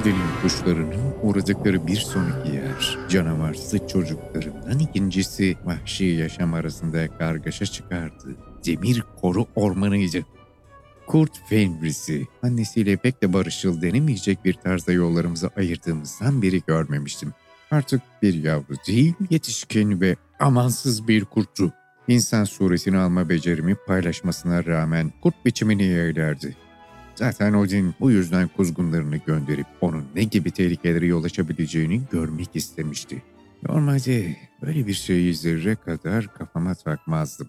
Odin'in kuşlarının uğradıkları bir sonraki yer, canavarsız çocuklarından ikincisi vahşi yaşam arasında kargaşa çıkardı. Demir koru ormanıydı. Kurt Fenris'i annesiyle pek de barışçıl denemeyecek bir tarzda yollarımızı ayırdığımızdan beri görmemiştim. Artık bir yavru değil, yetişkin ve amansız bir kurttu. İnsan suretini alma becerimi paylaşmasına rağmen kurt biçimini yeğlerdi. Zaten Odin bu yüzden kuzgunlarını gönderip onun ne gibi tehlikelere yol açabileceğini görmek istemişti. Normalde böyle bir şeyi zerre kadar kafama takmazdım.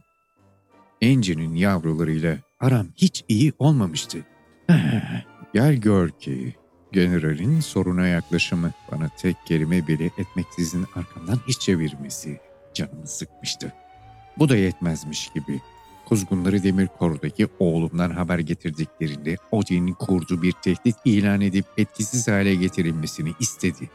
Enci'nin yavrularıyla aram hiç iyi olmamıştı. Gel gör ki generalin soruna yaklaşımı bana tek kelime bile etmeksizin arkamdan iş çevirmesi canımı sıkmıştı. Bu da yetmezmiş gibi kuzgunları demir korudaki oğlumdan haber getirdiklerinde Odin'in kurduğu bir tehdit ilan edip etkisiz hale getirilmesini istedi.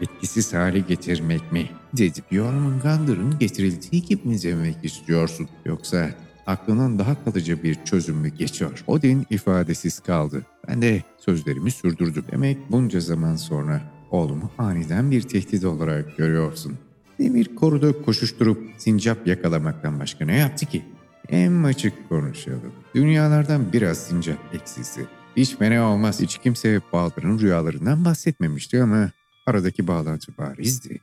Etkisiz hale getirmek mi? Dedi Jormungandr'ın getirildiği gibi mi demek istiyorsun? Yoksa aklından daha kalıcı bir çözüm mü geçiyor? Odin ifadesiz kaldı. Ben de sözlerimi sürdürdüm. Demek bunca zaman sonra oğlumu aniden bir tehdit olarak görüyorsun. Demir koruda koşuşturup sincap yakalamaktan başka ne yaptı ki? En açık konuşalım. Dünyalardan biraz sincap eksisi. Hiç fena olmaz. Hiç kimse Baldır'ın rüyalarından bahsetmemişti ama aradaki bağlantı barizdi.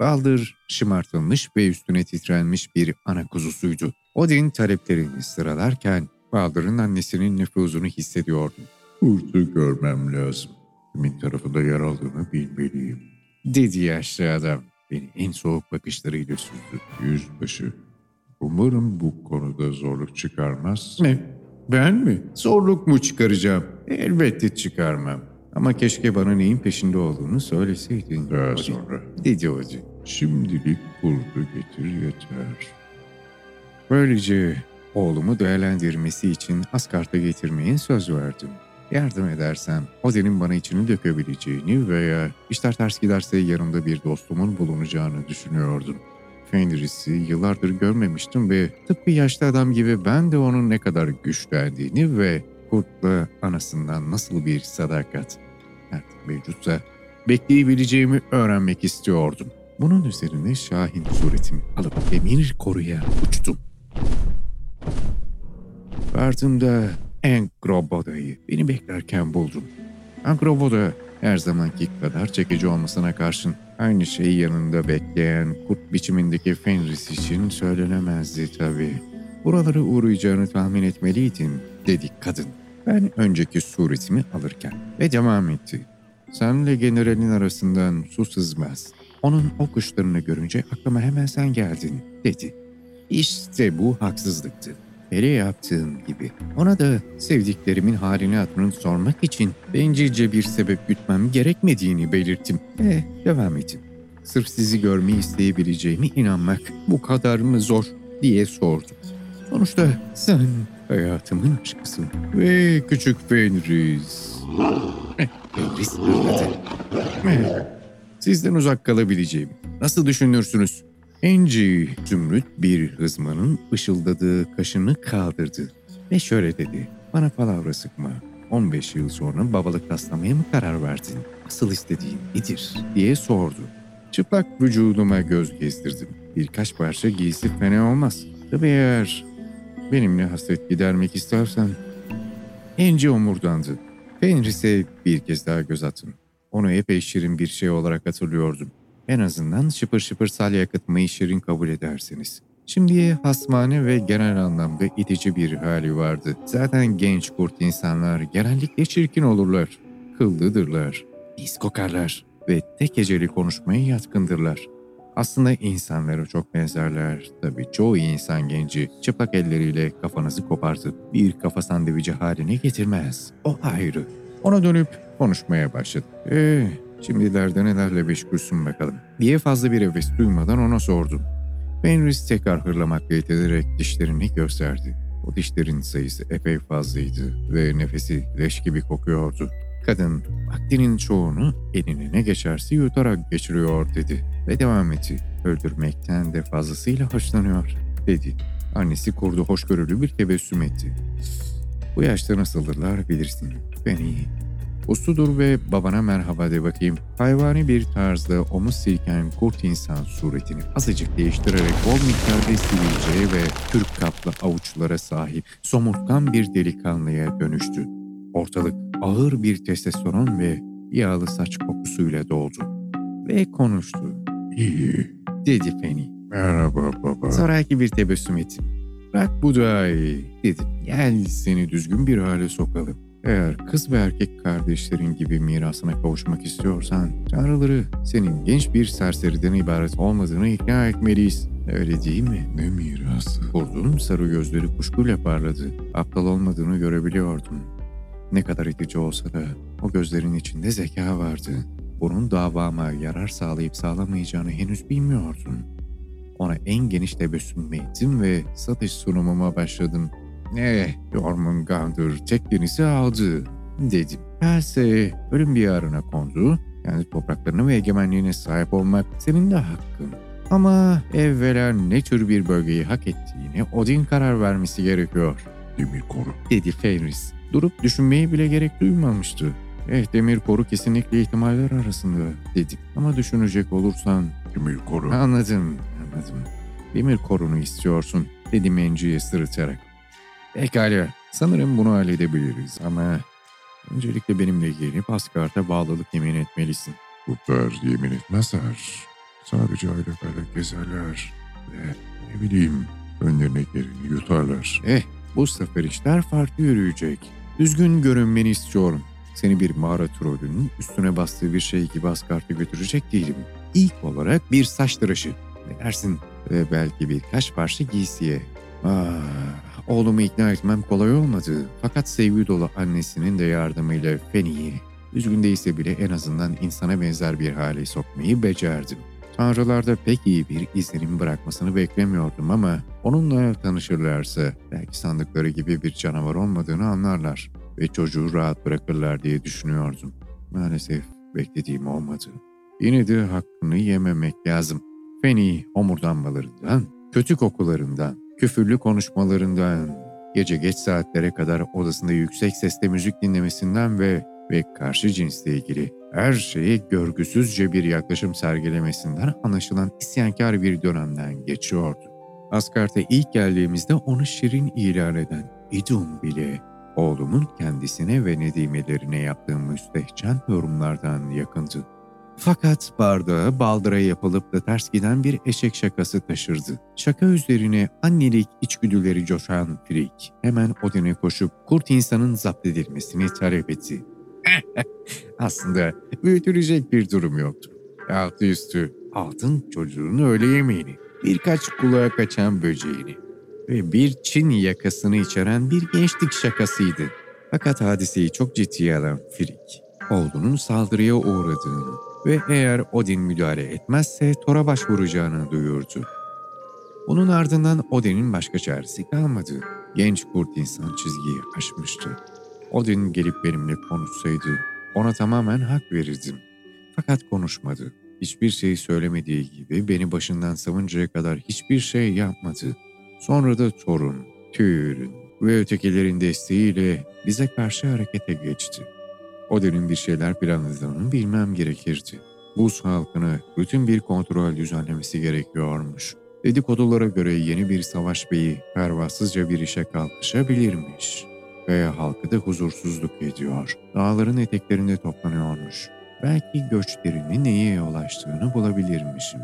Baldır şımartılmış ve üstüne titrenmiş bir ana kuzusuydu. Odin taleplerini sıralarken Baldır'ın annesinin nüfuzunu hissediyordum. Kurtu görmem lazım. Kimin tarafında yer aldığını bilmeliyim. Dedi yaşlı adam. Beni en soğuk bakışlarıyla süzdü. Yüzbaşı. Umarım bu konuda zorluk çıkarmaz. Ne? Ben mi? Zorluk mu çıkaracağım? Elbette çıkarmam. Ama keşke bana neyin peşinde olduğunu söyleseydin. Daha sonra. Dedi Odin. Şimdilik kurdu getir yeter. Böylece oğlumu değerlendirmesi için Asgard'a getirmeye söz verdim. Yardım edersem Odin'in bana içini dökebileceğini veya işler ters giderse yanımda bir dostumun bulunacağını düşünüyordum. Fenris'i yıllardır görmemiştim ve tıpkı yaşlı adam gibi ben de onun ne kadar güçlendiğini ve kurtla anasından nasıl bir sadakat artık mevcutsa bekleyebileceğimi öğrenmek istiyordum. Bunun üzerine Şahin suretimi alıp demir koruya uçtum. Ardımda Angroboda'yı beni beklerken buldum. Angroboda her zamanki kadar çekici olmasına karşın aynı şeyi yanında bekleyen kurt biçimindeki Fenris için söylenemezdi tabii. Buralara uğrayacağını tahmin etmeliydin, dedi kadın. Ben önceki suretimi alırken ve devam etti. Senle generalin arasından su sızmaz. Onun o kuşlarını görünce aklıma hemen sen geldin, dedi. İşte bu haksızlıktı. Hele yaptığım gibi. Ona da sevdiklerimin halini hatırını sormak için bencilce bir sebep gütmem gerekmediğini belirttim. Ve devam ettim. Sırf sizi görmeyi isteyebileceğime inanmak bu kadar mı zor diye sordum. Sonuçta sen hayatımın aşkısın ve küçük Fenris. Eh, Fenris hırladı. Eh, Sizden uzak kalabileceğim. Nasıl düşünürsünüz? Enci Zümrüt bir hızmanın ışıldadığı kaşını kaldırdı ve şöyle dedi. Bana palavra sıkma. 15 yıl sonra babalık taslamaya mı karar verdin? Asıl istediğin nedir? diye sordu. Çıplak vücuduma göz gezdirdim. Birkaç parça giysi fena olmaz. Tabii eğer benimle hasret gidermek istersen. Enci omurdandı. Fenris'e bir kez daha göz attım. Onu epey şirin bir şey olarak hatırlıyordum. En azından şıpır şıpır salya yakıtmayı şirin kabul edersiniz. Şimdiye hasmane ve genel anlamda itici bir hali vardı. Zaten genç kurt insanlar genellikle çirkin olurlar. Kıllıdırlar, pis kokarlar ve tek heceli konuşmaya yatkındırlar. Aslında insanlara çok benzerler. Tabii çoğu insan genci çıplak elleriyle kafanızı kopartıp bir kafa sandviçi haline getirmez. O ayrı. Ona dönüp konuşmaya başladı. Eee Şimdilerde nelerle meşgulsün bakalım diye fazla bir heves duymadan ona sordum. Fenris tekrar hırlamakla iterek dişlerini gösterdi. O dişlerin sayısı epey fazlaydı ve nefesi leş gibi kokuyordu. Kadın vaktinin çoğunu eline ne geçerse yutarak geçiriyor dedi ve devam etti. Öldürmekten de fazlasıyla hoşlanıyor dedi. Annesi kurdu hoşgörülü bir tebessüm etti. Bu yaşta nasıldırlar bilirsin. Ben iyi. Usludur ve babana merhaba de bakayım. Hayvani bir tarzda omuz silken kurt insan suretini azıcık değiştirerek bol miktarda sivilceye ve Türk kaplı avuçlara sahip somurtkan bir delikanlıya dönüştü. Ortalık ağır bir testosteron ve yağlı saç kokusuyla doldu. Ve konuştu. İyi. Dedi Feni. Merhaba baba. Zoraki bir tebessüm ettim. Bak bu iyi dedim. Gel seni düzgün bir hale sokalım. Eğer kız ve erkek kardeşlerin gibi mirasına kavuşmak istiyorsan tanrıları senin genç bir serseriden ibaret olmadığını ikna etmeliyiz. Öyle değil mi? Ne mirası? Kurdun sarı gözleri kuşkuyla parladı. Aptal olmadığını görebiliyordum. Ne kadar itici olsa da o gözlerin içinde zeka vardı. Bunun davama yarar sağlayıp sağlamayacağını henüz bilmiyordum. Ona en geniş tebessüm ettim ve satış sunumuma başladım. Eh, Jormungandr teklerinizi aldı, dedim. Gelse ölüm diyarına kondu, kendi topraklarına ve egemenliğine sahip olmak senin de hakkın. Ama evvela ne tür bir bölgeyi hak ettiğine Odin karar vermesi gerekiyor, Demir koru. dedi Fenris. Durup düşünmeye bile gerek duymamıştı. Eh demir koru kesinlikle ihtimaller arasında dedim. Ama düşünecek olursan Demir koru. Anladım, anladım. Demir korunu istiyorsun, dedi menciye sırıtarak. Pekala, sanırım bunu halledebiliriz ama öncelikle benimle gelip Asgard'a bağlılık yemin etmelisin. Kurtlar yemin etmezler. Sadece ailelerle gezerler. Ve ne bileyim önlerine geleni yutarlar. Eh, bu sefer işler farklı yürüyecek. Düzgün görünmeni istiyorum. Seni bir mağara trolünün üstüne bastığı bir şey gibi Asgard'a götürecek değilim. İlk olarak bir saç tıraşı. Ne dersin? Ve belki birkaç parça giysiye. Ah, oğlumu ikna etmem kolay olmadı. Fakat sevgi dolu annesinin de yardımıyla Feni'yi, üzgün değilse bile en azından insana benzer bir hale sokmayı becerdim. Tanrılarda pek iyi bir izlenim bırakmasını beklemiyordum ama onunla tanışırlarsa belki sandıkları gibi bir canavar olmadığını anlarlar ve çocuğu rahat bırakırlar diye düşünüyordum. Maalesef beklediğim olmadı. Yine de hakkını yememek lazım. Feni omurdanmalarından, kötü kokularından, küfürlü konuşmalarından, gece geç saatlere kadar odasında yüksek sesle müzik dinlemesinden ve ve karşı cinsle ilgili her şeye görgüsüzce bir yaklaşım sergilemesinden anlaşılan isyankar bir dönemden geçiyordu. Asgard'a ilk geldiğimizde onu şirin ilan eden İdum bile oğlumun kendisine ve nedimelerine yaptığı müstehcen yorumlardan yakındı. Fakat bardağı baldıra yapılıp da ters giden bir eşek şakası taşırdı. Şaka üzerine annelik içgüdüleri coşan Frik hemen Odin'e koşup kurt insanın zapt edilmesini talep etti. Aslında büyütülecek bir durum yoktu. Altı üstü altın çocuğun öğle yemeğini, birkaç kulağa kaçan böceğini ve bir Çin yakasını içeren bir gençlik şakasıydı. Fakat hadiseyi çok ciddiye alan Frik, oğlunun saldırıya uğradığını ve eğer Odin müdahale etmezse Thor'a başvuracağını duyurdu. Bunun ardından Odin'in başka çaresi kalmadı. Genç kurt insan çizgiyi aşmıştı. Odin gelip benimle konuşsaydı ona tamamen hak verirdim. Fakat konuşmadı. Hiçbir şey söylemediği gibi beni başından savuncaya kadar hiçbir şey yapmadı. Sonra da Thor'un, Tyr'ün ve ötekilerin desteğiyle bize karşı harekete geçti. Odin'in bir şeyler planladığını bilmem gerekirdi. Buz halkını bütün bir kontrol düzenlemesi gerekiyormuş. Dedikodulara göre yeni bir savaş beyi pervasızca bir işe kalkışabilirmiş. Ve halkı da huzursuzluk ediyor. Dağların eteklerinde toplanıyormuş. Belki göçlerinin neye yol açtığını bulabilirmişim.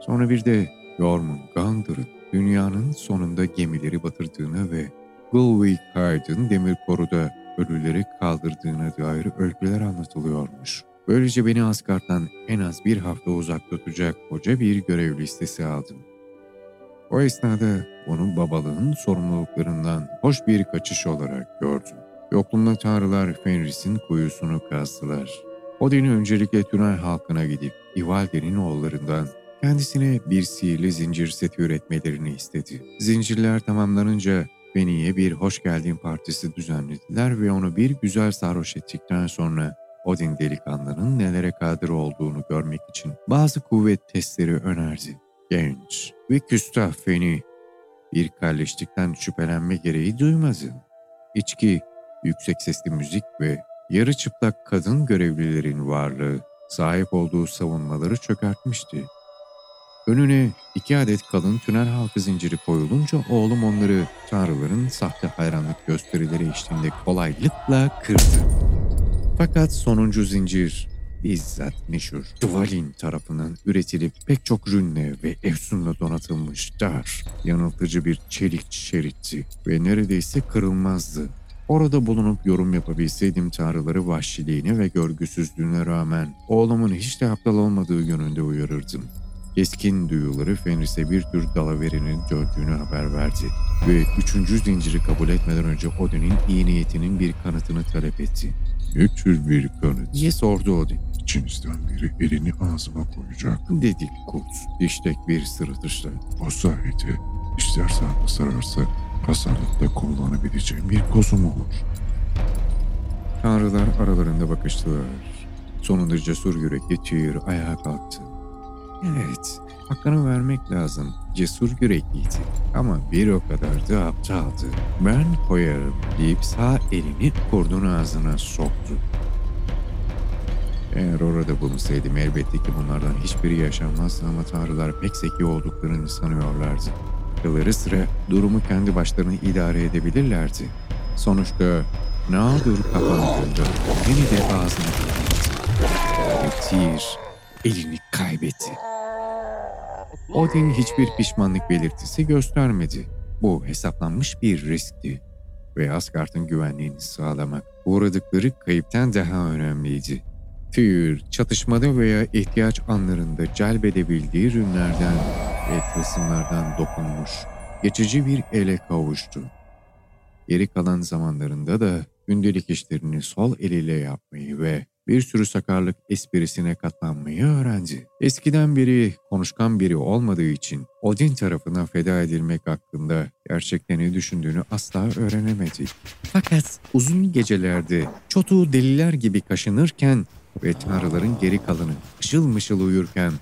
Sonra bir de Jormungandr'ın dünyanın sonunda gemileri batırdığını ve Gulwig Hyde'ın demir koruda ölüleri kaldırdığına dair öyküler anlatılıyormuş. Böylece beni Asgard'dan en az bir hafta uzak tutacak koca bir görev listesi aldım. O esnada onun babalığın sorumluluklarından hoş bir kaçış olarak gördüm. Yokluğunda tanrılar Fenris'in kuyusunu kazdılar. Odin öncelikle Tünel halkına gidip Ivaldi'nin oğullarından kendisine bir sihirli zincir seti üretmelerini istedi. Zincirler tamamlanınca Feni'ye bir hoş geldin partisi düzenlediler ve onu bir güzel sarhoş ettikten sonra Odin delikanlının nelere kadir olduğunu görmek için bazı kuvvet testleri önerdi. Genç ve küstah Feni bir kalleşlikten şüphelenme gereği duymadı. İçki, yüksek sesli müzik ve yarı çıplak kadın görevlilerin varlığı sahip olduğu savunmaları çökertmişti. Önüne iki adet kalın tünel halkı zinciri koyulunca oğlum onları tanrıların sahte hayranlık gösterileri eşliğinde kolaylıkla kırdı. Fakat sonuncu zincir bizzat meşhur Dvalin tarafından üretilip pek çok rünle ve efsunla donatılmış dar, yanıltıcı bir çelik şeritti ve neredeyse kırılmazdı. Orada bulunup yorum yapabilseydim tanrıları vahşiliğine ve görgüsüzlüğüne rağmen oğlumun hiç de aptal olmadığı yönünde uyarırdım. Keskin duyuları Fenris'e bir tür dalaverinin döndüğünü haber verdi ve üçüncü zinciri kabul etmeden önce Odin'in iyi niyetinin bir kanıtını talep etti. Ne tür bir kanıt? diye sordu Odin. İçinizden biri elini ağzıma koyacak. Dedi kurt, diştek bir sırıtışla. O sayede ister sağda sararsa pazarlıkta kullanabileceğim bir kozum olur. Tanrılar aralarında bakıştılar. Sonunda cesur yürekli Tyr ayağa kalktı. Evet, hakkını vermek lazım. Cesur yürekliydi ama bir o kadar da aptaldı. Ben koyarım deyip sağ elini kurdun ağzına soktu. Eğer orada bulunsaydım elbette ki bunlardan hiçbiri yaşanmazdı ama tanrılar pek zeki olduklarını sanıyorlardı. Yılları sıra durumu kendi başlarına idare edebilirlerdi. Sonuçta Nadur kapandığında beni de ağzına kapattı. Tyr elini kaybetti. Odin hiçbir pişmanlık belirtisi göstermedi. Bu hesaplanmış bir riskti. Ve Asgard'ın güvenliğini sağlamak uğradıkları kayıptan daha önemliydi. Tyr, çatışmada veya ihtiyaç anlarında celbedebildiği ürünlerden ve tılsımlardan dokunmuş, geçici bir ele kavuştu. Geri kalan zamanlarında da gündelik işlerini sol eliyle yapmayı ve bir sürü sakarlık esprisine katlanmayı öğrendi. Eskiden beri konuşkan biri olmadığı için Odin tarafından feda edilmek hakkında gerçekten ne düşündüğünü asla öğrenemedi. Fakat uzun gecelerde çotuğu deliler gibi kaşınırken ve tanrıların geri kalanı mışıl mışıl uyurken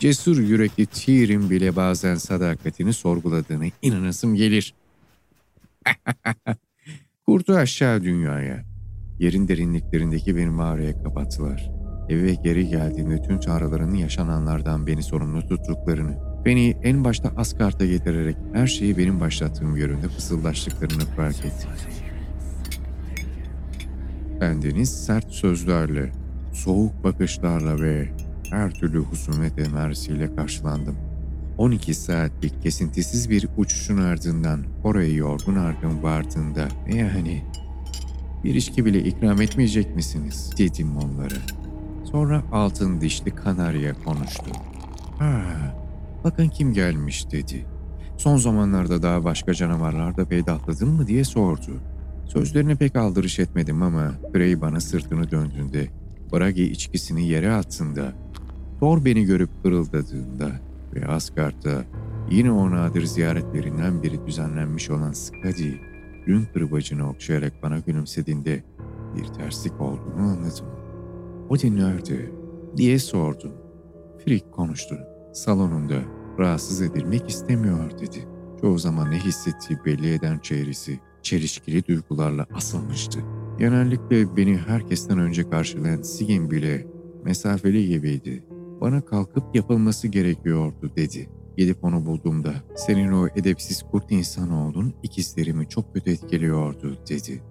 cesur yürekli Tyr'in bile bazen sadakatini sorguladığını inanasım gelir. Kurtu aşağı dünyaya, yerin derinliklerindeki bir mağaraya kapattılar. Eve geri geldiğimde tüm tanrıların yaşananlardan beni sorumlu tuttuklarını, beni en başta Asgard'a getirerek her şeyi benim başlattığım yönünde fısıldaştıklarını fark ettim. Bendeniz sert sözlerle, soğuk bakışlarla ve her türlü husumet emersiyle karşılandım. 12 saatlik kesintisiz bir uçuşun ardından oraya yorgun argın vardığında yani bir içki bile ikram etmeyecek misiniz dedim onlara. Sonra altın dişli kanarya konuştu. Ha, bakın kim gelmiş dedi. Son zamanlarda daha başka canavarlar da peydahladın mı diye sordu. Sözlerine pek aldırış etmedim ama Frey bana sırtını döndüğünde Bragi içkisini yere attığında, Thor beni görüp pırıldadığında ve Asgard'da yine o nadir ziyaretlerinden biri düzenlenmiş olan Skadi, gün kırbacını okşayarak bana gülümsediğinde bir terslik olduğunu anladım. O nerede? diye sordum. Frick konuştu. Salonunda rahatsız edilmek istemiyor dedi. Çoğu zaman ne hissettiği belli eden çehresi çelişkili duygularla asılmıştı. Genellikle beni herkesten önce karşılayan Sigin bile mesafeli gibiydi. Bana kalkıp yapılması gerekiyordu dedi. Gidip onu bulduğumda senin o edepsiz kurt insan oldun ikizlerimi çok kötü etkiliyordu dedi.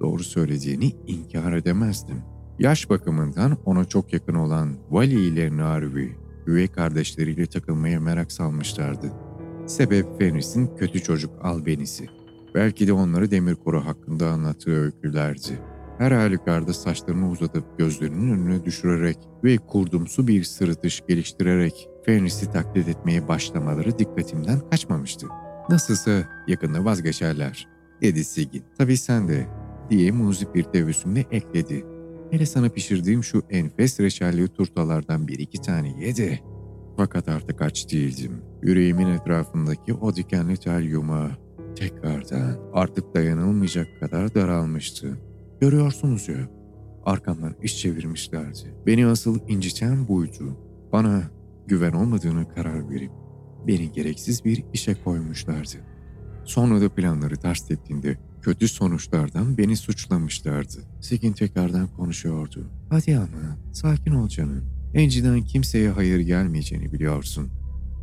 Doğru söylediğini inkar edemezdim. Yaş bakımından ona çok yakın olan Vali ile Narvi, üvey kardeşleriyle takılmaya merak salmışlardı. Sebep Fenris'in kötü çocuk albenisi. Belki de onları demir koru hakkında anlattığı öykülerdi. Her halükarda saçlarını uzatıp gözlerinin önüne düşürerek ve kurdumsu bir sırıtış geliştirerek Fenris'i taklit etmeye başlamaları dikkatimden kaçmamıştı. Nasılsa yakında vazgeçerler, dedi Sigin. Tabii sen de, diye muzip bir tebessümle ekledi. Hele sana pişirdiğim şu enfes reçelli turtalardan bir iki tane ye de. Fakat artık aç değildim. Yüreğimin etrafındaki o dikenli tel yumağı tekrardan artık dayanılmayacak kadar daralmıştı. Görüyorsunuz ya, arkamdan iş çevirmişlerdi. Beni asıl inciten buydu. Bana güven olmadığını karar verip beni gereksiz bir işe koymuşlardı. Sonra da planları ters ettiğinde kötü sonuçlardan beni suçlamışlardı. Sigin tekrardan konuşuyordu. Hadi ama sakin ol canım. Enciden kimseye hayır gelmeyeceğini biliyorsun.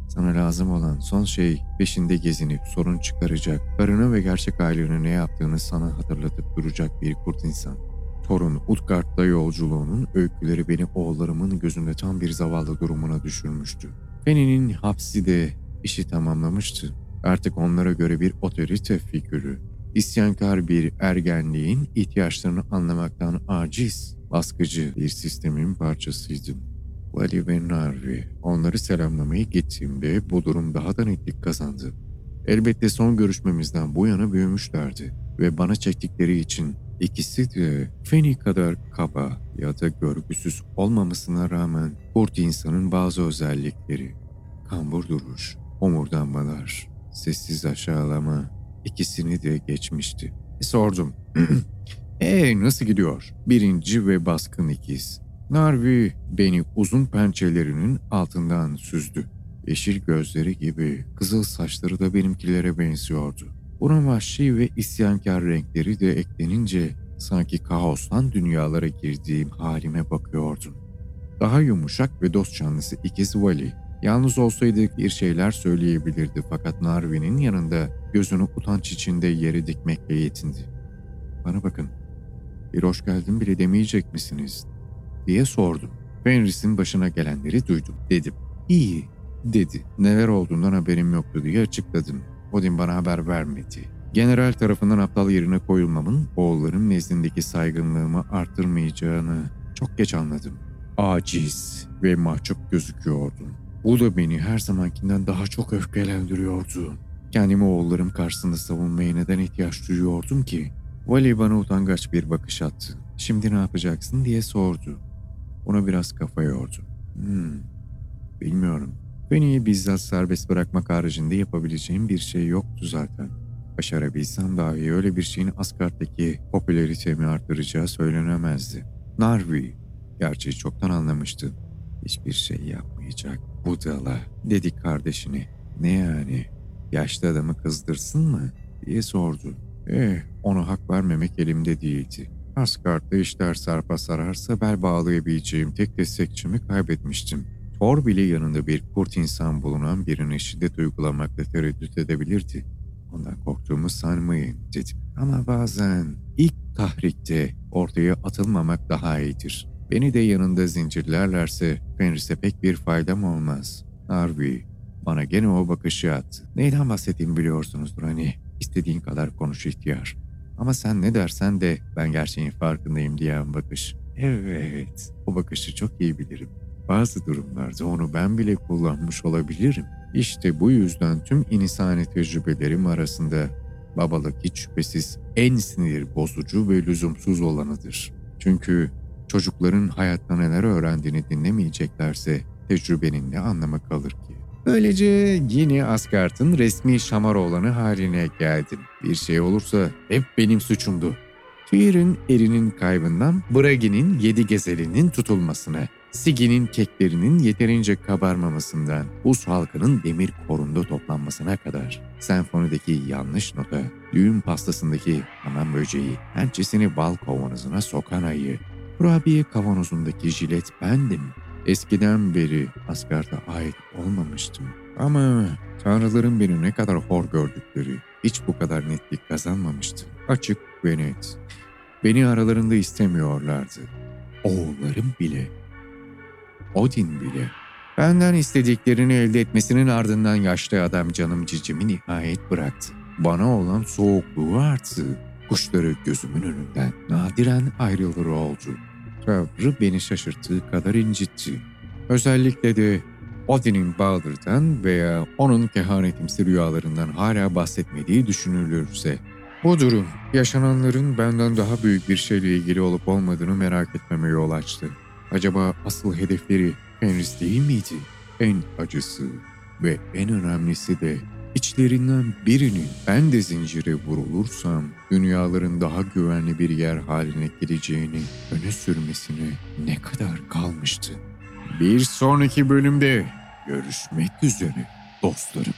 Sana lazım olan son şey peşinde gezinip sorun çıkaracak, karına ve gerçek ailenin ne yaptığını sana hatırlatıp duracak bir kurt insan. Torun Utgard'da yolculuğunun öyküleri beni oğullarımın gözünde tam bir zavallı durumuna düşürmüştü. Penny'nin hapsi de işi tamamlamıştı. Artık onlara göre bir otorite figürü. İsyankar bir ergenliğin ihtiyaçlarını anlamaktan aciz, baskıcı bir sistemin parçasıydım. Vali ve Narvi onları selamlamaya gittiğimde bu durum daha da netlik kazandı. Elbette son görüşmemizden bu yana büyümüşlerdi ve bana çektikleri için ikisi de Feni kadar kaba ya da görgüsüz olmamasına rağmen kurt insanın bazı özellikleri, kambur duruş, omurdanmalar, sessiz aşağılama ikisini de geçmişti. E, sordum. Eee nasıl gidiyor? Birinci ve baskın ikiz. Narvi beni uzun pençelerinin altından süzdü. Yeşil gözleri gibi kızıl saçları da benimkilere benziyordu. Buna vahşi ve isyankar renkleri de eklenince sanki kaostan dünyalara girdiğim halime bakıyordum. Daha yumuşak ve dost canlısı ikiz Vali. Yalnız olsaydı bir şeyler söyleyebilirdi fakat Narvi'nin yanında gözünü utanç içinde yere dikmekle yetindi. Bana bakın, bir hoş geldin bile demeyecek misiniz diye sordum. Fenris'in başına gelenleri duydum dedim. İyi dedi. Neler olduğundan haberim yoktu diye açıkladım. Odin bana haber vermedi. General tarafından aptal yerine koyulmamın oğulların nezdindeki saygınlığımı arttırmayacağını çok geç anladım. Aciz ve mahcup gözüküyordum. Bu da beni her zamankinden daha çok öfkelendiriyordu. Kendimi oğullarım karşısında savunmaya neden ihtiyaç duyuyordum ki? Vali bana utangaç bir bakış attı. Şimdi ne yapacaksın diye sordu. Ona biraz kafa yordu. Hmm, bilmiyorum. Beni bizzat serbest bırakmak haricinde yapabileceğim bir şey yoktu zaten. Başarabilsem dahi öyle bir şeyin Asgard'daki popülaritemi arttıracağı söylenemezdi. Narvi, gerçeği çoktan anlamıştı. Hiçbir şey yapmayacak budala dedi kardeşine. Ne yani? Yaşlı adamı kızdırsın mı? diye sordu. Eh, ona hak vermemek elimde değildi. Asgard'da işler sarpa sararsa bel bağlayabileceğim tek destekçimi kaybetmiştim. Thor bile yanında bir kurt insan bulunan birine şiddet uygulamakta tereddüt edebilirdi. Ondan korktuğumu sanmayın dedim. Ama bazen ilk tahrikte ortaya atılmamak daha iyidir. Beni de yanında zincirlerlerse Fenris'e pek bir faydam olmaz. Harvey bana gene o bakışı attı. Neyden bahsettiğimi biliyorsunuzdur hani. İstediğin kadar konuş ihtiyar. Ama sen ne dersen de ben gerçeğin farkındayım diyen bakış. Evet, o bakışı çok iyi bilirim. Bazı durumlarda onu ben bile kullanmış olabilirim. İşte bu yüzden tüm insani tecrübelerim arasında babalık hiç şüphesiz en sinir bozucu ve lüzumsuz olanıdır. Çünkü çocukların hayatta neler öğrendiğini dinlemeyeceklerse tecrübenin ne anlamı kalır ki? Böylece yine Asgard'ın resmi Şamaroğlanı haline geldim. Bir şey olursa hep benim suçumdu. Tyr'in erinin kaybından Bragi'nin yedi gezelinin tutulmasına, Sigi'nin keklerinin yeterince kabarmamasından, buz halkının demir korunda toplanmasına kadar, senfonideki yanlış nota, düğün pastasındaki hamam böceği, pençesini bal kavanozuna sokan ayı, kurabiye kavanozundaki jilet bendim. Eskiden beri Asgard'a ait olmamıştım. Ama tanrıların beni ne kadar hor gördükleri hiç bu kadar netlik kazanmamıştı. Açık ve net. Beni aralarında istemiyorlardı. Oğullarım bile. Odin bile. Benden istediklerini elde etmesinin ardından yaşlı adam canım cicimi nihayet bıraktı. Bana olan soğukluğu arttı. Kuşları gözümün önünden nadiren ayrılır oldu. Tavrı beni şaşırttığı kadar incitti. Özellikle de Odin'in Baldur'dan veya onun kehanetimsi rüyalarından hala bahsetmediği düşünülürse. Bu durum yaşananların benden daha büyük bir şeyle ilgili olup olmadığını merak etmeme yol açtı. Acaba asıl hedefleri Fenris değil miydi? En acısı ve en önemlisi de içlerinden birinin ben de zincire vurulursam dünyaların daha güvenli bir yer haline geleceğini öne sürmesine ne kadar kalmıştı. Bir sonraki bölümde görüşmek üzere dostlarım.